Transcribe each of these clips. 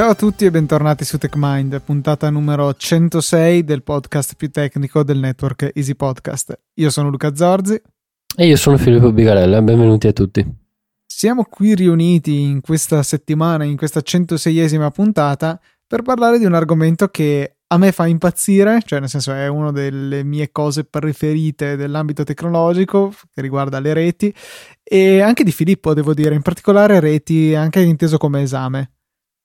Ciao a tutti e bentornati su TechMind, puntata numero 106 del podcast più tecnico del network Easy Podcast. Io sono Luca Zorzi. E io sono Filippo Bigarella, benvenuti a tutti. Siamo qui riuniti in questa settimana, in questa 106esima puntata, per parlare di un argomento che a me fa impazzire, cioè nel senso è una delle mie cose preferite dell'ambito tecnologico che riguarda le reti e anche di Filippo, devo dire, in particolare reti anche inteso come esame.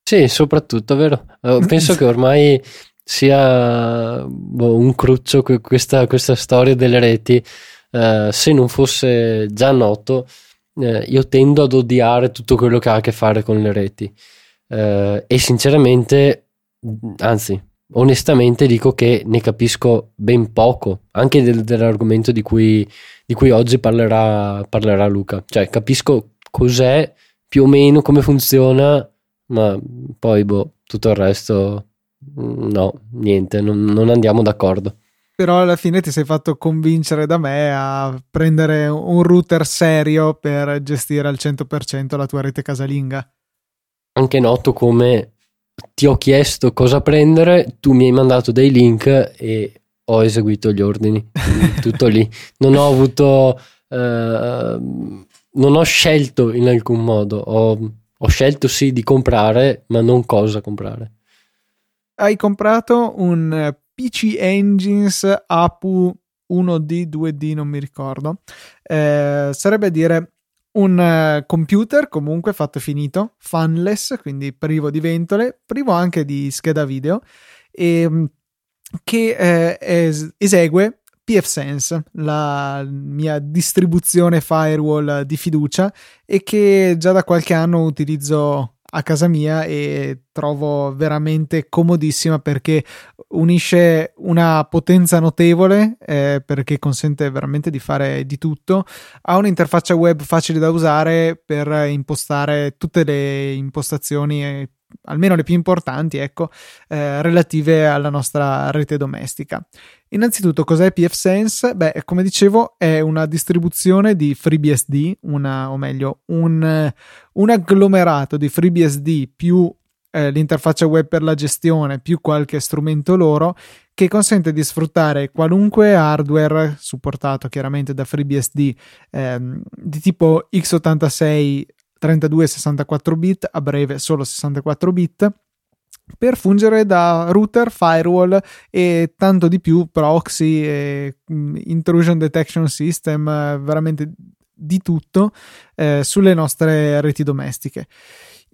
Sì, soprattutto, vero? Penso che ormai sia boh, un cruccio questa, questa, storia delle reti. Uh, se non fosse già noto, uh, io tendo ad odiare tutto quello che ha a che fare con le reti. e sinceramente, anzi, onestamente dico che ne capisco ben poco, anche del, dell'argomento di cui, di cui oggi parlerà, parlerà Luca. Cioè, capisco cos'è, più o meno come funziona ma poi boh, tutto il resto mm, no, niente, non, non andiamo d'accordo. Però alla fine ti sei fatto convincere da me a prendere un router serio per gestire al 100% la tua rete casalinga. Anche noto come ti ho chiesto cosa prendere, tu mi hai mandato dei link e ho eseguito gli ordini. Tutto lì. Non ho avuto. Uh, non ho scelto in alcun modo. Ho ho scelto sì di comprare, ma non cosa comprare. Hai comprato un eh, PC Engines APU 1D, 2D, non mi ricordo. Eh, sarebbe a dire un uh, computer comunque fatto finito, fanless, quindi privo di ventole, privo anche di scheda video, e, ehm, che eh, es- esegue pfSense, la mia distribuzione firewall di fiducia e che già da qualche anno utilizzo a casa mia e trovo veramente comodissima perché unisce una potenza notevole eh, perché consente veramente di fare di tutto. Ha un'interfaccia web facile da usare per impostare tutte le impostazioni almeno le più importanti, ecco, eh, relative alla nostra rete domestica. Innanzitutto, cos'è pfSense? Beh, come dicevo, è una distribuzione di FreeBSD, una, o meglio, un, un agglomerato di FreeBSD più eh, l'interfaccia web per la gestione più qualche strumento loro che consente di sfruttare qualunque hardware supportato chiaramente da FreeBSD ehm, di tipo x86 32 e 64 bit, a breve solo 64 bit per fungere da router, firewall e tanto di più, proxy, e, mm, intrusion detection system, veramente di tutto eh, sulle nostre reti domestiche.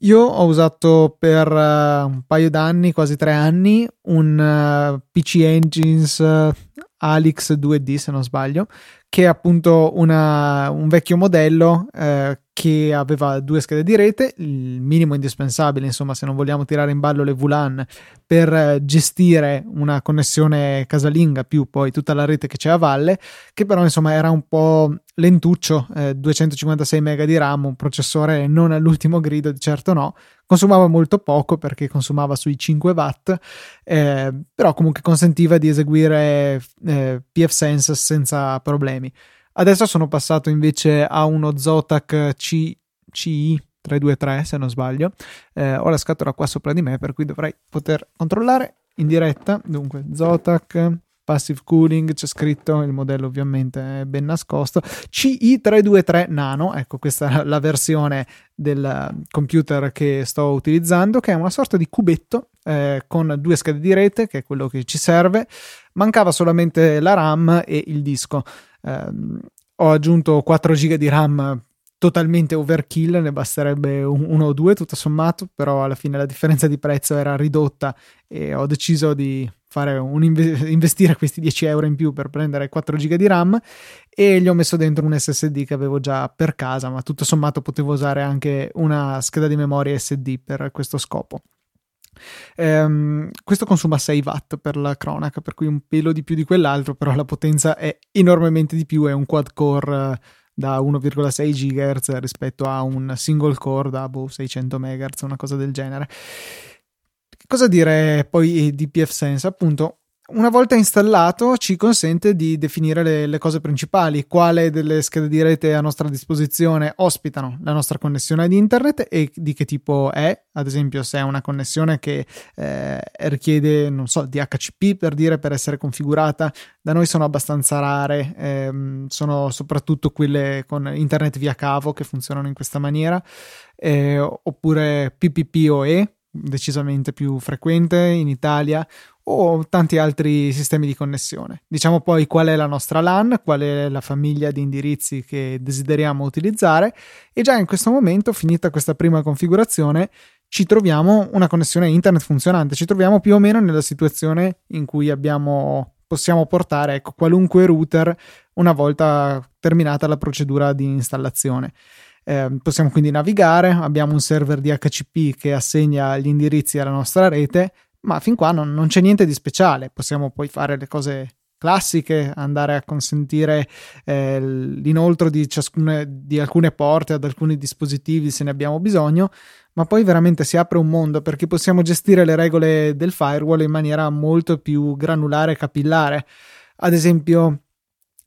Io ho usato per uh, un paio d'anni, quasi tre anni, un uh, eh, PC Engines uh, Alix 2D se non sbaglio, che è appunto una, un vecchio modello eh, che aveva due schede di rete, il minimo indispensabile, insomma, se non vogliamo tirare in ballo le VLAN per eh, gestire una connessione casalinga più poi tutta la rete che c'è a valle, che però insomma era un po' lentuccio, eh, 256 MB di RAM, un processore non all'ultimo grido, di certo no, consumava molto poco perché consumava sui 5 watt, eh, però comunque consentiva di eseguire eh, pfSense senza problemi. Adesso sono passato invece a uno Zotac C- CI 323 se non sbaglio. Eh, ho la scatola qua sopra di me per cui dovrei poter controllare in diretta. Dunque Zotac passive cooling, c'è scritto il modello ovviamente è ben nascosto, CI323 Nano, ecco questa è la versione del computer che sto utilizzando, che è una sorta di cubetto eh, con due schede di rete, che è quello che ci serve, mancava solamente la RAM e il disco. Eh, ho aggiunto 4 GB di RAM totalmente overkill, ne basterebbe uno o due tutto sommato, però alla fine la differenza di prezzo era ridotta e ho deciso di fare un inve- investire questi 10 euro in più per prendere 4 giga di RAM e gli ho messo dentro un SSD che avevo già per casa, ma tutto sommato potevo usare anche una scheda di memoria SD per questo scopo. Um, questo consuma 6 watt per la cronaca, per cui un pelo di più di quell'altro, però la potenza è enormemente di più, è un quad core da 1,6 GHz rispetto a un single core da boh, 600 MHz, una cosa del genere. Cosa dire poi di pfSense? Appunto, una volta installato ci consente di definire le, le, cose principali, quale delle schede di rete a nostra disposizione ospitano la nostra connessione ad internet e di che tipo è, ad esempio se è una connessione che eh, richiede, non so, DHCP per dire, per essere configurata, da noi sono abbastanza rare, ehm, sono soprattutto quelle con internet via cavo che funzionano in questa maniera, eh, oppure PPPoE, decisamente più frequente in Italia o tanti altri sistemi di connessione. Diciamo poi qual è la nostra LAN, qual è la famiglia di indirizzi che desideriamo utilizzare e già in questo momento, finita questa prima configurazione, ci troviamo una connessione internet funzionante, ci troviamo più o meno nella situazione in cui abbiamo, possiamo portare ecco, qualunque router una volta terminata la procedura di installazione. Eh, possiamo quindi navigare, abbiamo un server DHCP che assegna gli indirizzi alla nostra rete, ma fin qua non, non c'è niente di speciale. Possiamo poi fare le cose classiche, andare a consentire eh, l'inoltro di, ciascune, di alcune porte ad alcuni dispositivi se ne abbiamo bisogno, ma poi veramente si apre un mondo perché possiamo gestire le regole del firewall in maniera molto più granulare e capillare. Ad esempio,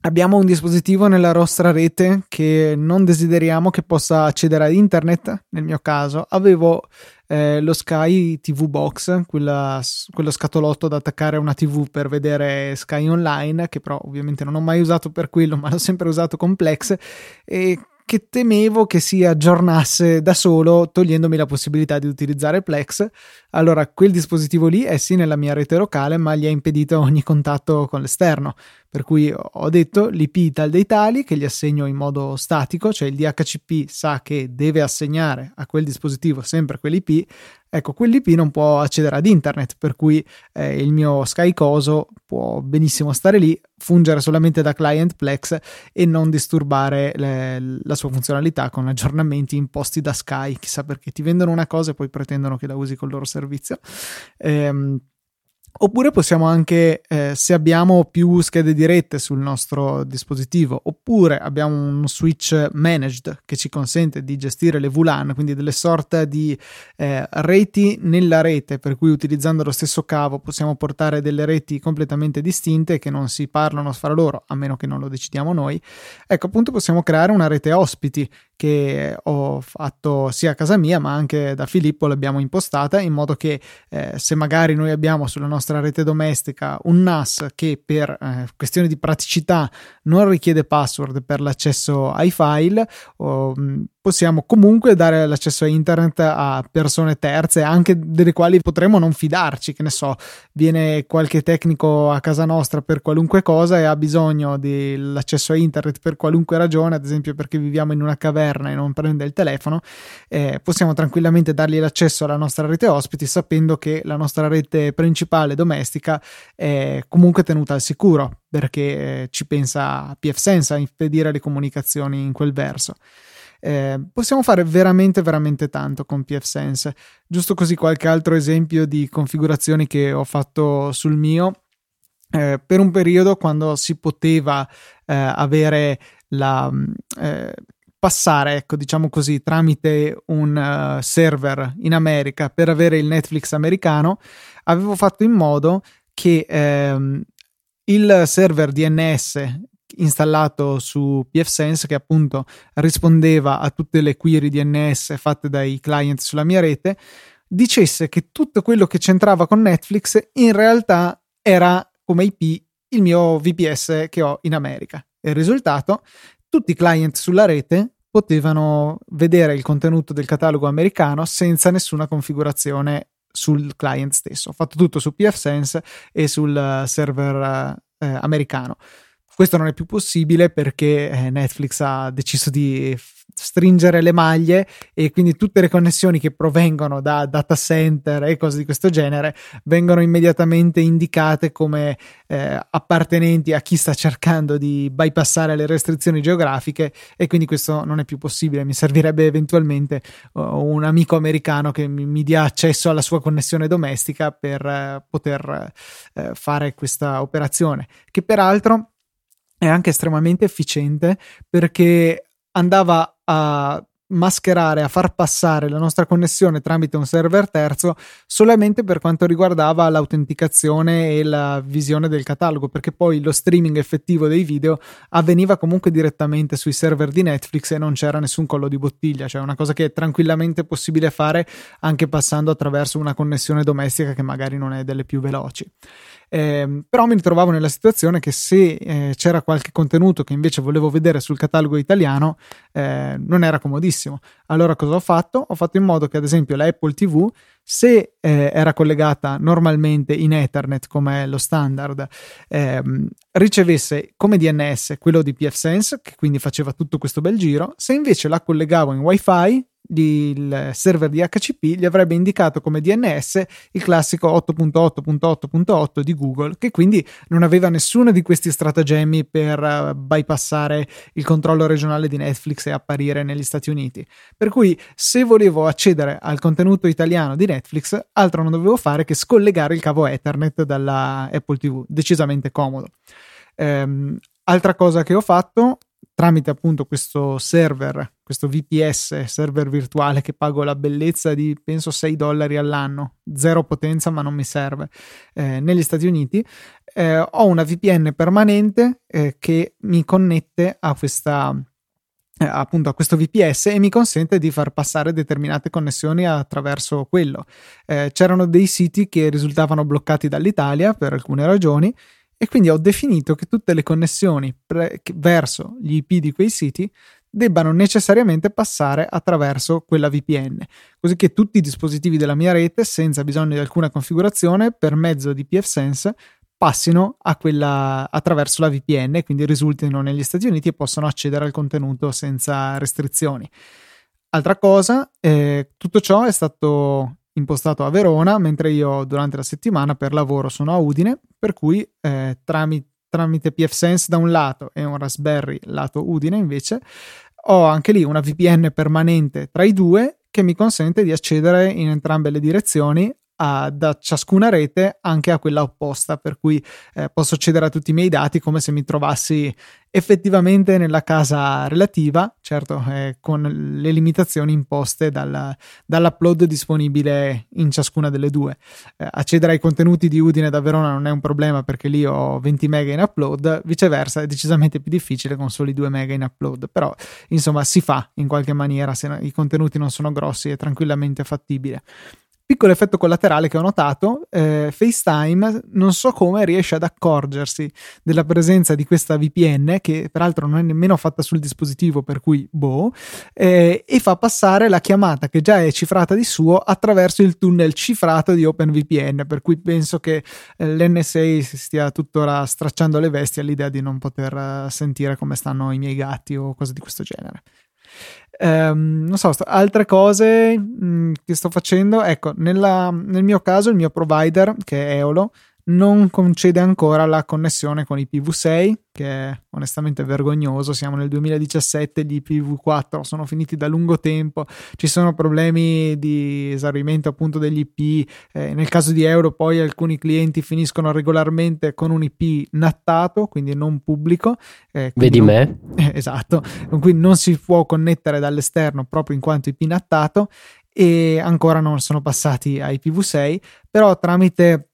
abbiamo un dispositivo nella nostra rete che non desideriamo che possa accedere ad internet, nel mio caso, avevo eh, lo Sky TV Box, quella, quello scatolotto da attaccare a una TV per vedere Sky Online, che però ovviamente non ho mai usato per quello, ma l'ho sempre usato con Plex e che temevo che si aggiornasse da solo togliendomi la possibilità di utilizzare Plex. Allora, quel dispositivo lì è sì nella mia rete locale, ma gli ha impedito ogni contatto con l'esterno. Per cui ho detto l'IP tal dei tali che gli assegno in modo statico, cioè il DHCP sa che deve assegnare a quel dispositivo sempre quell'IP, ecco, quell'IP non può accedere ad internet, per cui eh, il mio Sky Coso può benissimo stare lì, fungere solamente da client Plex e non disturbare le, la sua funzionalità con aggiornamenti imposti da Sky, chissà perché ti vendono una cosa e poi pretendono che la usi col loro servizio. Ehm, Oppure possiamo anche, eh, se abbiamo più schede dirette sul nostro dispositivo, oppure abbiamo un switch managed che ci consente di gestire le VLAN, quindi delle sorte di eh, reti nella rete, per cui utilizzando lo stesso cavo possiamo portare delle reti completamente distinte che non si parlano fra loro, a meno che non lo decidiamo noi. Ecco, appunto possiamo creare una rete ospiti che ho fatto sia a casa mia, ma anche da Filippo l'abbiamo impostata in modo che eh, se magari noi abbiamo sulla nostra nostra rete domestica un NAS che per eh, questioni di praticità non richiede password per l'accesso ai file, o, mm, possiamo comunque dare l'accesso a internet a persone terze, anche delle quali potremmo non fidarci, che ne so, viene qualche tecnico a casa nostra per qualunque cosa e ha bisogno dell'accesso a internet per qualunque ragione, ad esempio perché viviamo in una caverna e non prende il telefono, eh, possiamo tranquillamente dargli l'accesso alla nostra rete ospiti sapendo che la nostra rete principale domestica è comunque tenuta al sicuro perché ci pensa PFSense a impedire le comunicazioni in quel verso. Eh, possiamo fare veramente veramente tanto con PFSense. Giusto così qualche altro esempio di configurazioni che ho fatto sul mio. Eh, per un periodo quando si poteva eh, avere la mm, eh, passare, ecco, diciamo così, tramite un uh, server in America per avere il Netflix americano, avevo fatto in modo che ehm, il server DNS installato su pfSense che appunto rispondeva a tutte le query DNS fatte dai client sulla mia rete, dicesse che tutto quello che c'entrava con Netflix in realtà era come IP il mio VPS che ho in America. E il risultato, tutti i client sulla rete potevano vedere il contenuto del catalogo americano senza nessuna configurazione sul client stesso. Ho fatto tutto su pfSense e sul server eh, americano. Questo non è più possibile perché eh, Netflix ha deciso di stringere le maglie e quindi tutte le connessioni che provengono da data center e cose di questo genere vengono immediatamente indicate come eh, appartenenti a chi sta cercando di bypassare le restrizioni geografiche e quindi questo non è più possibile. Mi servirebbe eventualmente uh, un amico americano che mi, mi, dia accesso alla sua connessione domestica per uh, poter uh, fare questa operazione che peraltro è anche estremamente efficiente perché andava a mascherare, a far passare la nostra connessione tramite un server terzo solamente per quanto riguardava l'autenticazione e la visione del catalogo, perché poi lo streaming effettivo dei video avveniva comunque direttamente sui server di Netflix e non c'era nessun collo di bottiglia, cioè una cosa che è tranquillamente possibile fare anche passando attraverso una connessione domestica che magari non è delle più veloci. Eh, però mi ritrovavo nella situazione che se eh, c'era qualche contenuto che invece volevo vedere sul catalogo italiano eh, non era comodissimo. Allora cosa ho fatto? Ho fatto in modo che ad esempio la Apple TV se eh, era collegata normalmente in Ethernet come è lo standard ehm, ricevesse come DNS quello di pfSense che quindi faceva tutto questo bel giro se invece la collegavo in wifi il server di HCP gli avrebbe indicato come DNS il classico 8.8.8.8 di Google, che quindi non aveva nessuno di questi stratagemmi per uh, bypassare il controllo regionale di Netflix e apparire negli Stati Uniti. Per cui, se volevo accedere al contenuto italiano di Netflix, altro non dovevo fare che scollegare il cavo Ethernet dalla Apple TV, decisamente comodo. Um, altra cosa che ho fatto tramite appunto questo server, questo VPS, server virtuale che pago la bellezza di penso 6 dollari all'anno, zero potenza ma non mi serve, eh, negli Stati Uniti, eh, ho una VPN permanente eh, che mi connette a questa eh, appunto a questo VPS e mi consente di far passare determinate connessioni attraverso quello. Eh, c'erano dei siti che risultavano bloccati dall'Italia per alcune ragioni e quindi ho definito che tutte le connessioni pre- verso gli IP di quei siti debbano necessariamente passare attraverso quella VPN, così che tutti i dispositivi della mia rete, senza bisogno di alcuna configurazione, per mezzo di pfSense, passino quella, attraverso la VPN, quindi risultino negli Stati Uniti e possano accedere al contenuto senza restrizioni. Altra cosa, eh, tutto ciò è stato impostato a Verona, mentre io durante la settimana per lavoro sono a Udine, per cui eh, tramite, tramite pfSense da un lato e un Raspberry lato Udine invece, ho anche lì una VPN permanente tra i due che mi consente di accedere in entrambe le direzioni a, da ciascuna rete anche a quella opposta, per cui eh, posso accedere a tutti i miei dati come se mi trovassi effettivamente nella casa relativa, certo eh, con le limitazioni imposte dalla, dall'upload disponibile in ciascuna delle due. Eh, accedere ai contenuti di Udine da Verona non è un problema perché lì ho 20 mega in upload, viceversa è decisamente più difficile con soli 2 mega in upload, però insomma si fa in qualche maniera, se i contenuti non sono grossi è tranquillamente fattibile. Piccolo effetto collaterale che ho notato, eh, FaceTime non so come riesce ad accorgersi della presenza di questa VPN, che peraltro non è nemmeno fatta sul dispositivo, per cui boh, eh, e fa passare la chiamata che già è cifrata di suo attraverso il tunnel cifrato di OpenVPN, per cui penso che eh, l'NSA stia tuttora stracciando le vesti all'idea di non poter uh, sentire come stanno i miei gatti o cose di questo genere. Um, non so, altre cose mh, mm, che sto facendo, ecco, nella, nel mio caso il mio provider, che è Eolo, non concede ancora la connessione con IPv6, che è onestamente vergognoso. Siamo nel 2017, gli IPv4 sono finiti da lungo tempo, ci sono problemi di esaurimento appunto degli IP. Eh, nel caso di Euro, poi alcuni clienti finiscono regolarmente con un IP nattato, quindi non pubblico. Eh, Vedi non, me? Eh, esatto, con cui non si può connettere dall'esterno proprio in quanto IP nattato e ancora non sono passati a IPv6, però tramite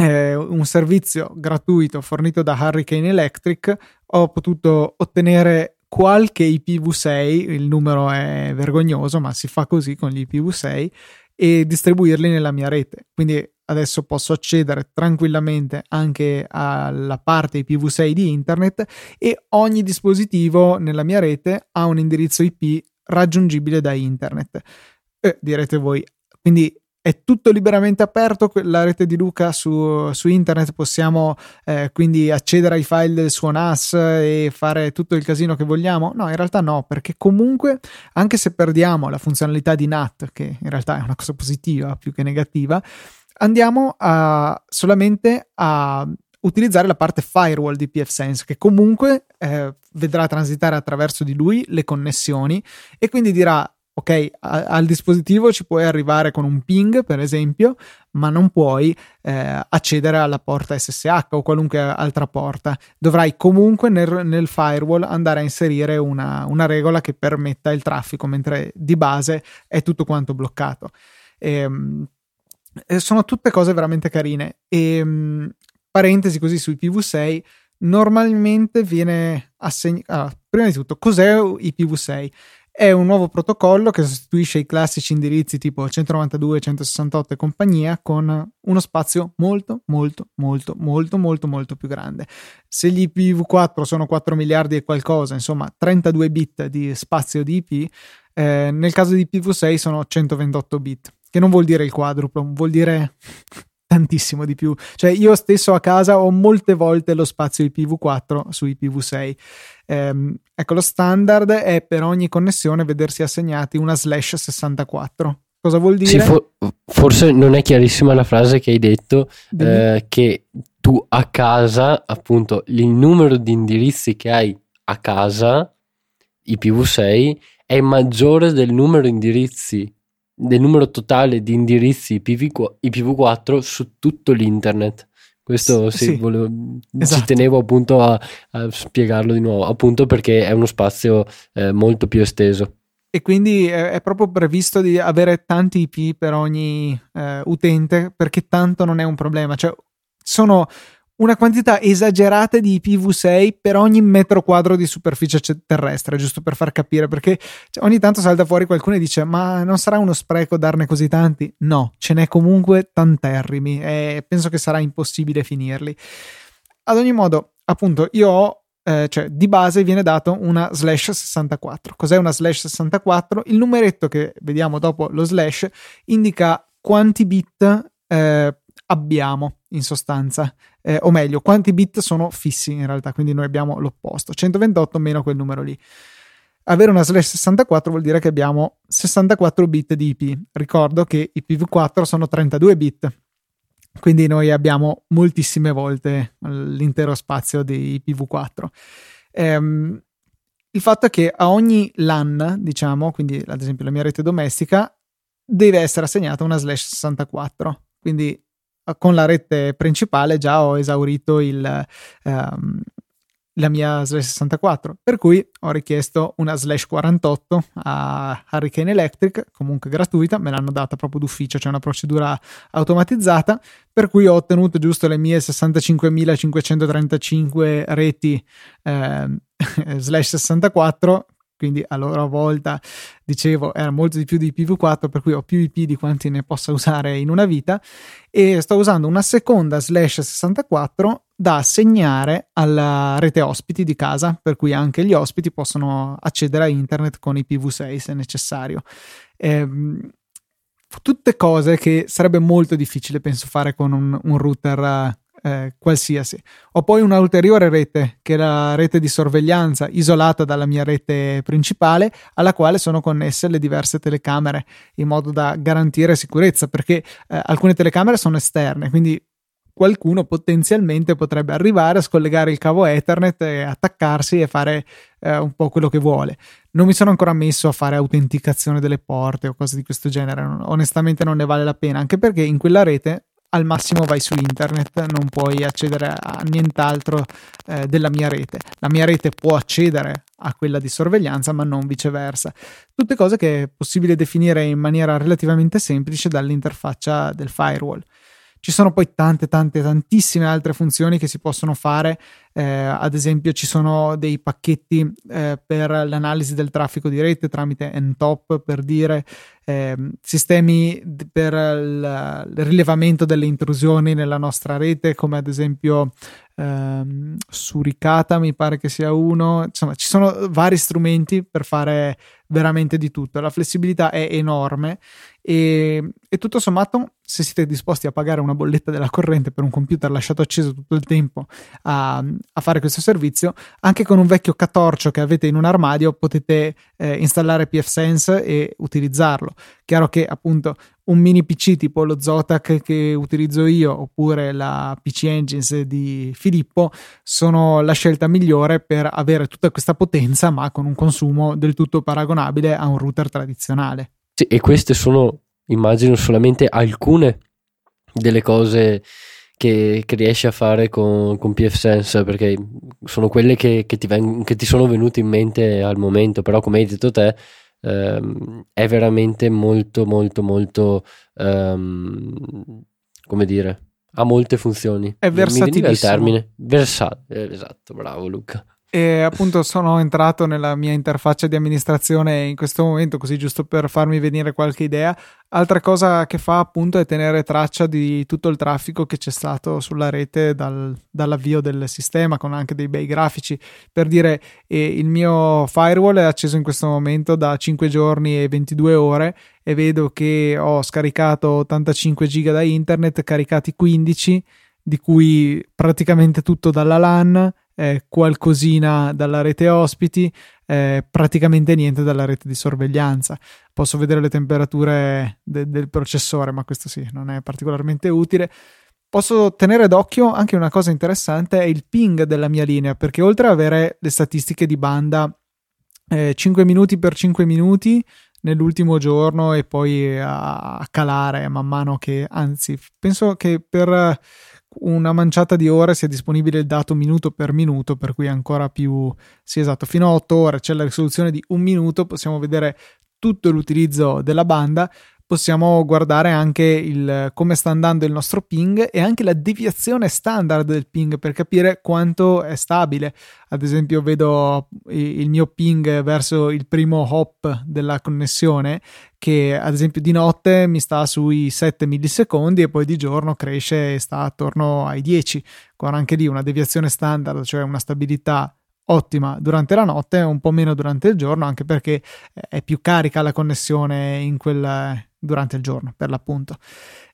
eh, un servizio gratuito fornito da Hurricane Electric, ho potuto ottenere qualche IPv6, il numero è vergognoso, ma si fa così con gli IPv6 e distribuirli nella mia rete. Quindi adesso posso accedere tranquillamente anche alla parte IPv6 di internet e ogni dispositivo nella mia rete ha un indirizzo IP raggiungibile da internet. Eh, direte voi, quindi è tutto liberamente aperto la rete di Luca su, su internet possiamo eh, quindi accedere ai file del suo NAS e fare tutto il casino che vogliamo? No in realtà no perché comunque anche se perdiamo la funzionalità di NAT che in realtà è una cosa positiva più che negativa andiamo a, solamente a utilizzare la parte firewall di pfSense che comunque eh, vedrà transitare attraverso di lui le connessioni e quindi dirà ok, a- al dispositivo ci puoi arrivare con un ping, per esempio, ma non puoi eh, accedere alla porta SSH o qualunque altra porta. Dovrai comunque nel, nel firewall andare a inserire una, una, regola che permetta il traffico, mentre di base è tutto quanto bloccato. E, ehm, e sono tutte cose veramente carine. E, ehm, parentesi così sui PV6 normalmente viene assegnato. Allora, prima di tutto, cos'è IPv6? È un nuovo protocollo che sostituisce i classici indirizzi tipo 192, 168 e compagnia con uno spazio molto, molto, molto, molto, molto, molto più grande. Se gli IPv4 sono 4 miliardi e qualcosa, insomma 32 bit di spazio di IP, eh, nel caso di IPv6 sono 128 bit, che non vuol dire il quadruplo, vuol dire tantissimo di più. Cioè, io stesso a casa ho molte volte lo spazio IPv4 su IPv6. Ehm, ecco, lo standard è per ogni connessione vedersi assegnati una slash 64. Cosa vuol dire? Sì, for- forse non è chiarissima la frase che hai detto, eh, che tu a casa, appunto, il numero di indirizzi che hai a casa, IPv6, è maggiore del numero di indirizzi del numero totale di indirizzi IPv, IPv4 su tutto l'internet. Questo sì, sì volevo, esatto. ci tenevo appunto a, a, spiegarlo di nuovo, appunto perché è uno spazio eh, molto più esteso. E quindi è, è, proprio previsto di avere tanti IP per ogni eh, utente perché tanto non è un problema. Cioè, sono una quantità esagerata di IPv6 per ogni metro quadro di superficie terrestre, giusto per far capire, perché cioè, ogni tanto salta fuori qualcuno e dice ma non sarà uno spreco darne così tanti? No, ce n'è comunque tanterrimi e penso che sarà impossibile finirli. Ad ogni modo, appunto, io ho, eh, cioè di base viene dato una slash 64. Cos'è una slash 64? Il numeretto che vediamo dopo lo slash indica quanti bit eh, abbiamo in sostanza, eh, o meglio, quanti bit sono fissi in realtà, quindi noi abbiamo l'opposto, 128 meno quel numero lì. Avere una slash 64 vuol dire che abbiamo 64 bit di IP. Ricordo che IPv4 sono 32 bit, quindi noi abbiamo moltissime volte l'intero spazio di IPv4. Ehm, il fatto è che a ogni LAN, diciamo, quindi ad esempio la mia rete domestica, deve essere assegnata una slash 64. Quindi con la rete principale già ho esaurito il, um, la mia slash 64 per cui ho richiesto una slash 48 a Hurricane Electric comunque gratuita me l'hanno data proprio d'ufficio c'è una procedura automatizzata per cui ho ottenuto giusto le mie 65.535 reti eh, slash 64 quindi a loro volta dicevo era molto di più di IPv4 per cui ho più IP di quanti ne possa usare in una vita. E sto usando una seconda slash 64 da assegnare alla rete ospiti di casa per cui anche gli ospiti possono accedere a internet con IPv6 se necessario. Ehm, tutte cose che sarebbe molto difficile penso fare con un, un router eh, qualsiasi. Ho poi un'ulteriore rete, che è la rete di sorveglianza isolata dalla mia rete principale, alla quale sono connesse le diverse telecamere in modo da garantire sicurezza, perché eh, alcune telecamere sono esterne, quindi qualcuno potenzialmente potrebbe arrivare a scollegare il cavo Ethernet e attaccarsi e fare eh, un po' quello che vuole. Non mi sono ancora messo a fare autenticazione delle porte o cose di questo genere, onestamente non ne vale la pena, anche perché in quella rete al massimo vai su internet, non puoi accedere a nient'altro eh, della mia rete. La mia rete può accedere a quella di sorveglianza, ma non viceversa. Tutte cose che è possibile definire in maniera relativamente semplice dall'interfaccia del firewall. Ci sono poi tante, tante, tantissime altre funzioni che si possono fare, eh, ad esempio ci sono dei pacchetti eh, per l'analisi del traffico di rete tramite NTOP per dire eh, sistemi per il, il, rilevamento delle intrusioni nella nostra rete come ad esempio ehm, Suricata mi pare che sia uno. Insomma ci sono vari strumenti per fare veramente di tutto. La flessibilità è enorme e, e, tutto sommato se siete disposti a pagare una bolletta della corrente per un computer lasciato acceso tutto il tempo a, a fare questo servizio anche con un vecchio catorcio che avete in un armadio potete eh, installare pfSense e utilizzarlo Chiaro che appunto un mini PC tipo lo Zotac che utilizzo io oppure la PC Engines di Filippo sono la scelta migliore per avere tutta questa potenza ma con un consumo del tutto paragonabile a un router tradizionale. Sì, e queste sono, immagino, solamente alcune delle cose che, che riesci a fare con, con PFSense perché sono quelle che, che, ti veng- che ti sono venute in mente al momento, però come hai detto te ehm, è veramente molto molto molto ehm, come dire ha molte funzioni. È versatilissimo il termine versatile esatto bravo Luca e appunto sono entrato nella mia interfaccia di amministrazione in questo momento, così giusto per farmi venire qualche idea. Altra cosa che fa appunto è tenere traccia di tutto il traffico che c'è stato sulla rete dal, dall'avvio del sistema, con anche dei bei grafici. Per dire, eh, il mio firewall è acceso in questo momento da 5 giorni e 22 ore e vedo che ho scaricato 85 giga da internet, caricati 15 di cui praticamente tutto dalla LAN eh, qualcosina dalla rete ospiti, eh, praticamente niente dalla rete di sorveglianza. Posso vedere le temperature de- del processore, ma questo sì, non è particolarmente utile. Posso tenere d'occhio anche una cosa interessante, è il ping della mia linea, perché oltre ad avere le statistiche di banda eh, 5 minuti per 5 minuti nell'ultimo giorno e poi a, calare man mano che, anzi, penso che per una manciata di ore sia disponibile il dato minuto per minuto, per cui ancora più, sì esatto, fino a 8 ore. C'è la risoluzione di un minuto, possiamo vedere tutto l'utilizzo della banda, possiamo guardare anche il, come sta andando il nostro ping e anche la deviazione standard del ping per capire quanto è stabile. Ad esempio, vedo il mio ping verso il primo hop della connessione che ad esempio di notte mi sta sui 7 millisecondi e poi di giorno cresce e sta attorno ai 10 con anche lì una deviazione standard cioè una stabilità ottima durante la notte un po' meno durante il giorno anche perché è più carica la connessione in quel, durante il giorno, per l'appunto.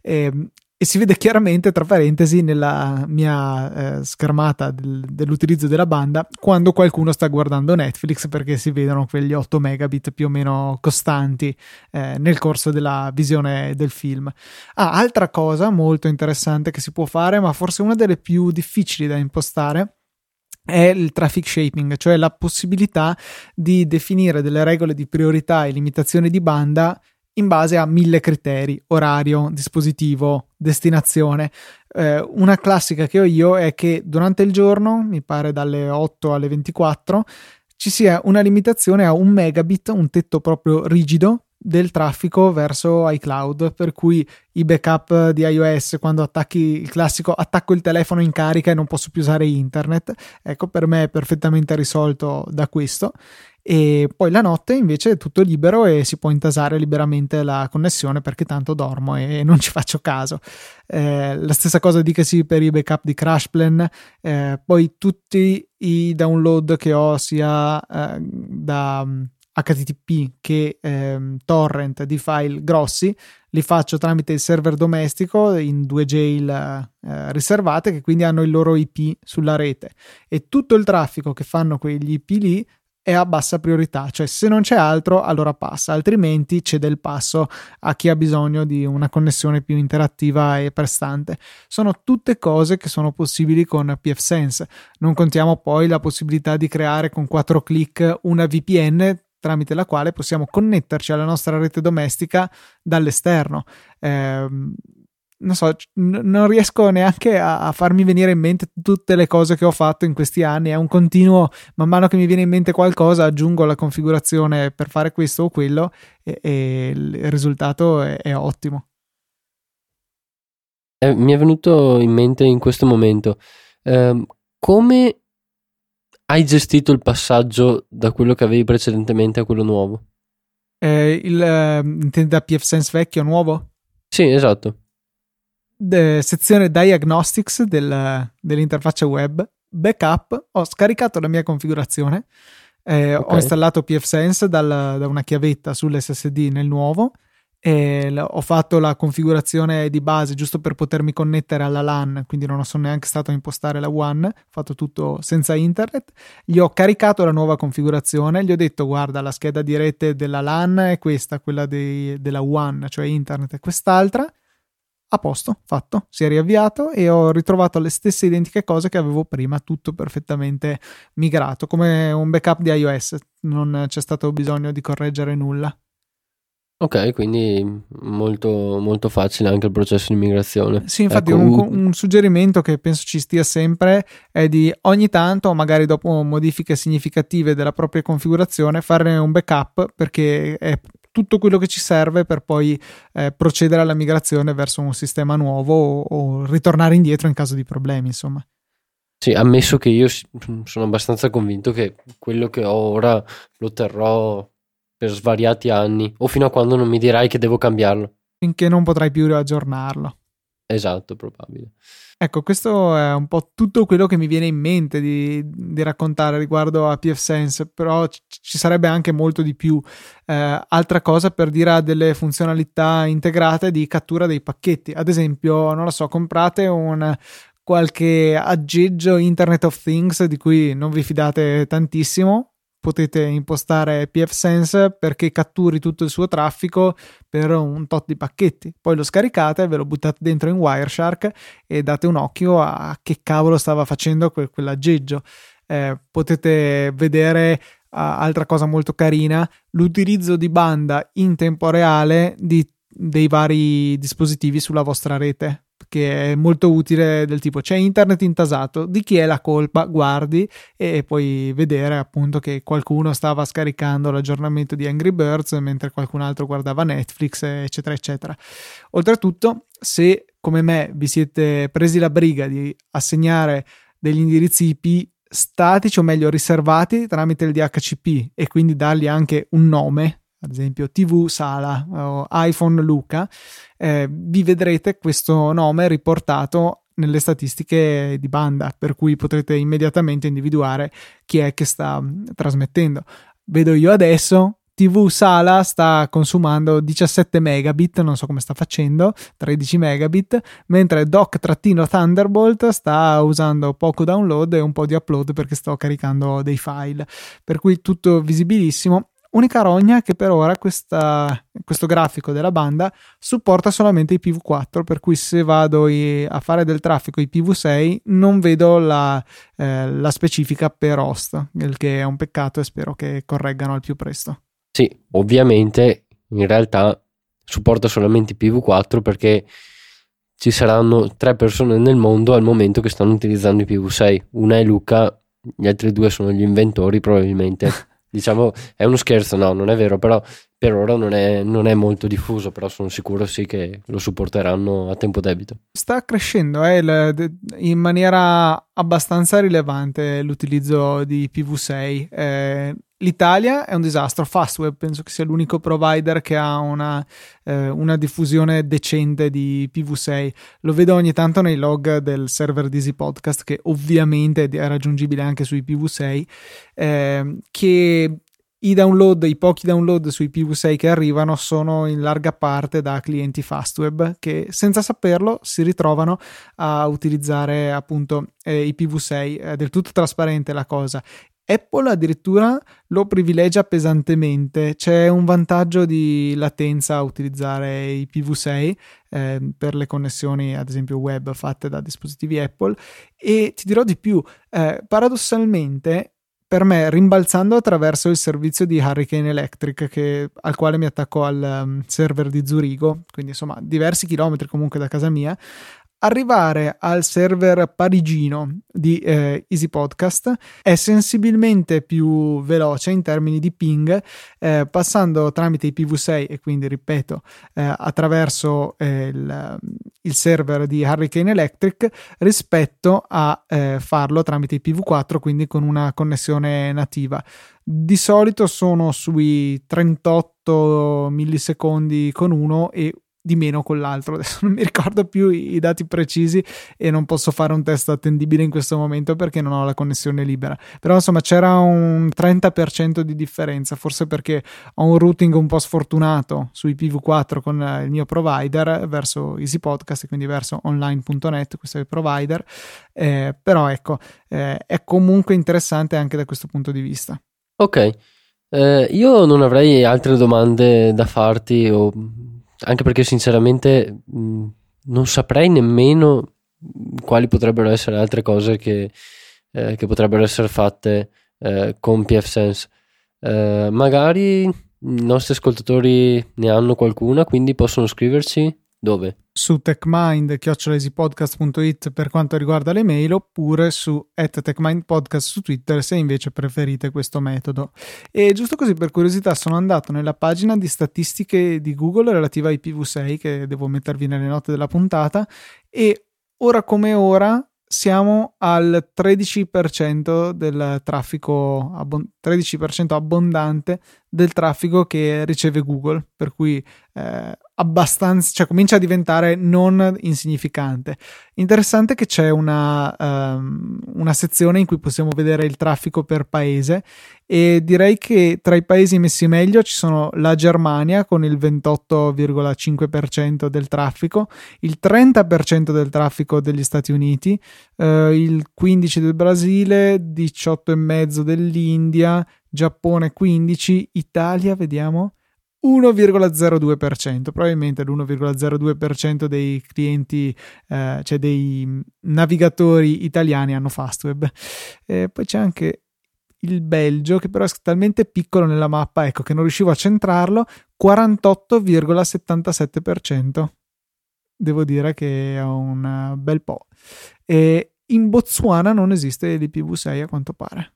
E, ehm, e si vede chiaramente, tra parentesi, nella mia eh, schermata del, dell'utilizzo della banda quando qualcuno sta guardando Netflix perché si vedono quegli 8 megabit più o meno costanti eh, nel corso della visione del film. Ah, altra cosa molto interessante che si può fare, ma forse una delle più difficili da impostare è il traffic shaping, cioè la possibilità di definire delle regole di priorità e limitazione di banda in base a mille criteri, orario, dispositivo, destinazione. Eh, una classica che ho io è che durante il giorno, mi pare dalle 8 alle 24, ci sia una limitazione a un megabit, un tetto proprio rigido del traffico verso iCloud, per cui i backup di iOS quando attacchi il classico attacco il telefono in carica e non posso più usare internet, ecco per me è perfettamente risolto da questo. E poi la notte invece è tutto libero e si può intasare liberamente la connessione perché tanto dormo e non ci faccio caso. Eh, la stessa cosa dicasi per i backup di CrashPlan, eh, poi tutti i download che ho sia eh, da HTTP che ehm, torrent di file grossi li faccio tramite il server domestico in due jail eh, riservate che quindi hanno il loro IP sulla rete e tutto il traffico che fanno quegli IP lì è a bassa priorità, cioè se non c'è altro allora passa, altrimenti cede il passo a chi ha bisogno di una connessione più interattiva e prestante. Sono tutte cose che sono possibili con PFSense. Non contiamo poi la possibilità di creare con quattro clic una VPN tramite la quale possiamo connetterci alla nostra rete domestica dall'esterno. Eh, non so, n- non riesco neanche a-, a, farmi venire in mente tutte le cose che ho fatto in questi anni. È un continuo, man mano che mi viene in mente qualcosa, aggiungo la configurazione per fare questo o quello e, e il risultato è, è ottimo. Eh, mi è venuto in mente in questo momento eh, come hai gestito il passaggio da quello che avevi precedentemente a quello nuovo? Eh, il, uh, intendi da PFSense vecchio nuovo? Sì, esatto de, sezione Diagnostics del, dell'interfaccia web, backup, ho scaricato la mia configurazione, eh, okay. ho installato pfSense dal, da una chiavetta sull'SSD nel nuovo e ho fatto la configurazione di base giusto per potermi connettere alla LAN, quindi non sono neanche stato a impostare la WAN, ho fatto tutto senza internet. Gli ho caricato la nuova configurazione, gli ho detto guarda la scheda di rete della LAN è questa, quella dei, della WAN, cioè internet è quest'altra. A posto, fatto, si è riavviato e ho ritrovato le stesse identiche cose che avevo prima, tutto perfettamente migrato, come un backup di iOS, non c'è stato bisogno di correggere nulla. Ok, quindi molto, molto facile anche il processo di migrazione. Sì, infatti ecco, un, un, suggerimento che penso ci stia sempre è di ogni tanto, magari dopo modifiche significative della propria configurazione, fare un backup perché è tutto quello che ci serve per poi eh, procedere alla migrazione verso un sistema nuovo o, o ritornare indietro in caso di problemi, insomma. Sì, ammesso che io sono abbastanza convinto che quello che ho ora lo terrò per svariati anni o fino a quando non mi dirai che devo cambiarlo. Finché non potrai più aggiornarlo. Esatto, probabile. Ecco, questo è un po' tutto quello che mi viene in mente di, di raccontare riguardo a PFSense, però ci sarebbe anche molto di più. Eh, altra cosa per dire ha delle funzionalità integrate di cattura dei pacchetti. Ad esempio, non lo so, comprate un, qualche aggeggio Internet of Things di cui non vi fidate tantissimo, potete impostare pfSense perché catturi tutto il suo traffico per un tot di pacchetti. Poi lo scaricate, ve lo buttate dentro in Wireshark e date un occhio a che cavolo stava facendo quel, quell'aggeggio. Eh, potete vedere uh, altra cosa molto carina, l'utilizzo di banda in tempo reale di, dei vari dispositivi sulla vostra rete che è molto utile del tipo c'è internet intasato, di chi è la colpa? Guardi e puoi vedere appunto che qualcuno stava scaricando l'aggiornamento di Angry Birds mentre qualcun altro guardava Netflix eccetera eccetera. Oltretutto se come me vi siete presi la briga di assegnare degli indirizzi IP statici o meglio riservati tramite il DHCP e quindi dargli anche un nome ad esempio TV Sala o iPhone Luca, eh, vi vedrete questo nome riportato nelle statistiche di banda, per cui potrete immediatamente individuare chi è che sta mm, trasmettendo. Vedo io adesso TV Sala sta consumando 17 megabit, non so come sta facendo, 13 megabit, mentre Doc-Thunderbolt sta usando poco download e un po' di upload perché sto caricando dei file, per cui tutto visibilissimo Unica rogna che per ora questa, questo grafico della banda supporta solamente i PV4, per cui se vado i, a fare del traffico IPv6 non vedo la, eh, la specifica per host, il che è un peccato e spero che correggano al più presto. Sì, ovviamente in realtà supporta solamente IPv4 perché ci saranno tre persone nel mondo al momento che stanno utilizzando IPv6. Una è Luca, gli altri due sono gli inventori probabilmente. diciamo è uno scherzo, no, non è vero, però per ora non è, non è, molto diffuso, però sono sicuro sì che lo supporteranno a tempo debito. Sta crescendo eh, in maniera abbastanza rilevante l'utilizzo di PV6. Eh, L'Italia è un disastro. Fastweb penso che sia l'unico provider che ha una, eh, una, diffusione decente di PV6. Lo vedo ogni tanto nei log del server di Easy Podcast, che ovviamente è raggiungibile anche sui PV6. Eh, che i download, i pochi download sui PV6 che arrivano sono in larga parte da clienti Fastweb che senza saperlo si ritrovano a utilizzare appunto eh, i PV6. È del tutto trasparente la cosa Apple addirittura lo privilegia pesantemente, c'è un vantaggio di latenza a utilizzare i PV6 eh, per le connessioni ad esempio web fatte da dispositivi Apple. E ti dirò di più, eh, paradossalmente per me rimbalzando attraverso il servizio di Hurricane Electric che, al quale mi attacco al um, server di Zurigo, quindi insomma diversi chilometri comunque da casa mia, arrivare al server parigino di eh, Easy Podcast è sensibilmente più veloce in termini di ping, eh, passando tramite i PV6 e quindi, ripeto, eh, attraverso eh, il, il, server di Hurricane Electric rispetto a eh, farlo tramite i PV4, quindi con una connessione nativa. Di solito sono sui 38 millisecondi con uno e di meno con l'altro. Adesso non mi ricordo più i, dati precisi e non posso fare un test attendibile in questo momento perché non ho la connessione libera. Però insomma c'era un 30% di differenza, forse perché ho un routing un po' sfortunato su IPv4 con il mio provider verso Easy Podcast e quindi verso online.net, questo è il provider. Eh, però ecco, eh, è comunque interessante anche da questo punto di vista. Ok. Eh, io non avrei altre domande da farti o anche perché sinceramente mh, non saprei nemmeno quali potrebbero essere altre cose che, eh, che potrebbero essere fatte eh, con PFSense. Eh, magari i nostri ascoltatori ne hanno qualcuna, quindi possono scriverci dove? Su techmind.it per quanto riguarda le mail oppure su techmindpodcast su Twitter se invece preferite questo metodo. E giusto così per curiosità sono andato nella pagina di statistiche di Google relativa ai PV6 che devo mettervi nelle note della puntata e ora come ora siamo al 13% del traffico, 13% abbondante del traffico che riceve Google, per cui eh, abbastanza, cioè comincia a diventare non insignificante. Interessante che c'è una, um, una sezione in cui possiamo vedere il traffico per paese e direi che tra i paesi messi meglio ci sono la Germania con il 28,5% del traffico, il 30% del traffico degli Stati Uniti, eh, il 15% del Brasile, 18,5% dell'India, Giappone 15%, Italia vediamo 1,02%, probabilmente l'1,02% dei clienti, eh, cioè dei navigatori italiani hanno Fastweb. E poi c'è anche il Belgio, che però è talmente piccolo nella mappa, ecco, che non riuscivo a centrarlo, 48,77%. Devo dire che è un bel po'. E in Botswana non esiste l'IPv6 a quanto pare.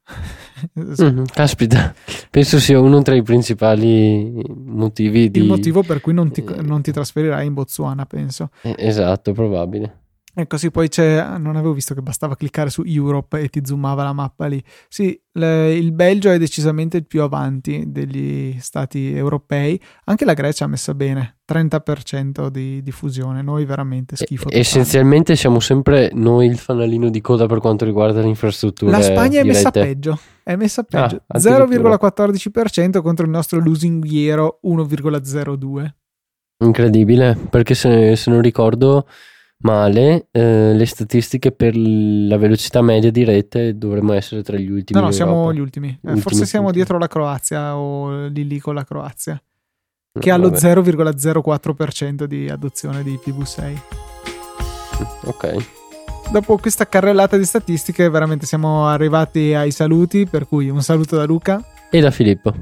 mm, caspita, penso sia uno tra i principali motivi di... Il motivo per cui non ti, non ti trasferirai in Botswana, penso. Eh, esatto, probabile. Ecco, sì, poi c'è, non avevo visto che bastava cliccare su Europe e ti zoomava la mappa lì. Sì, le, il Belgio è decisamente il più avanti degli stati europei, anche la Grecia ha messa bene, 30% di diffusione, noi veramente schifo. E, essenzialmente siamo sempre noi il fanalino di coda per quanto riguarda l'infrastruttura. La Spagna è messa peggio, è messa peggio, ah, 0,14% contro il nostro lusinghiero 1,02%. Incredibile, perché se, se non ricordo male, eh, le statistiche per la velocità media di rete dovremmo essere tra gli ultimi. No, no, siamo gli ultimi. Eh, forse siamo ultimi. dietro la Croazia o lì lì con la Croazia, che no, ha lo 0,04% di adozione di PV6. Ok. Dopo questa carrellata di statistiche, veramente siamo arrivati ai saluti, per cui un saluto da Luca e da Filippo.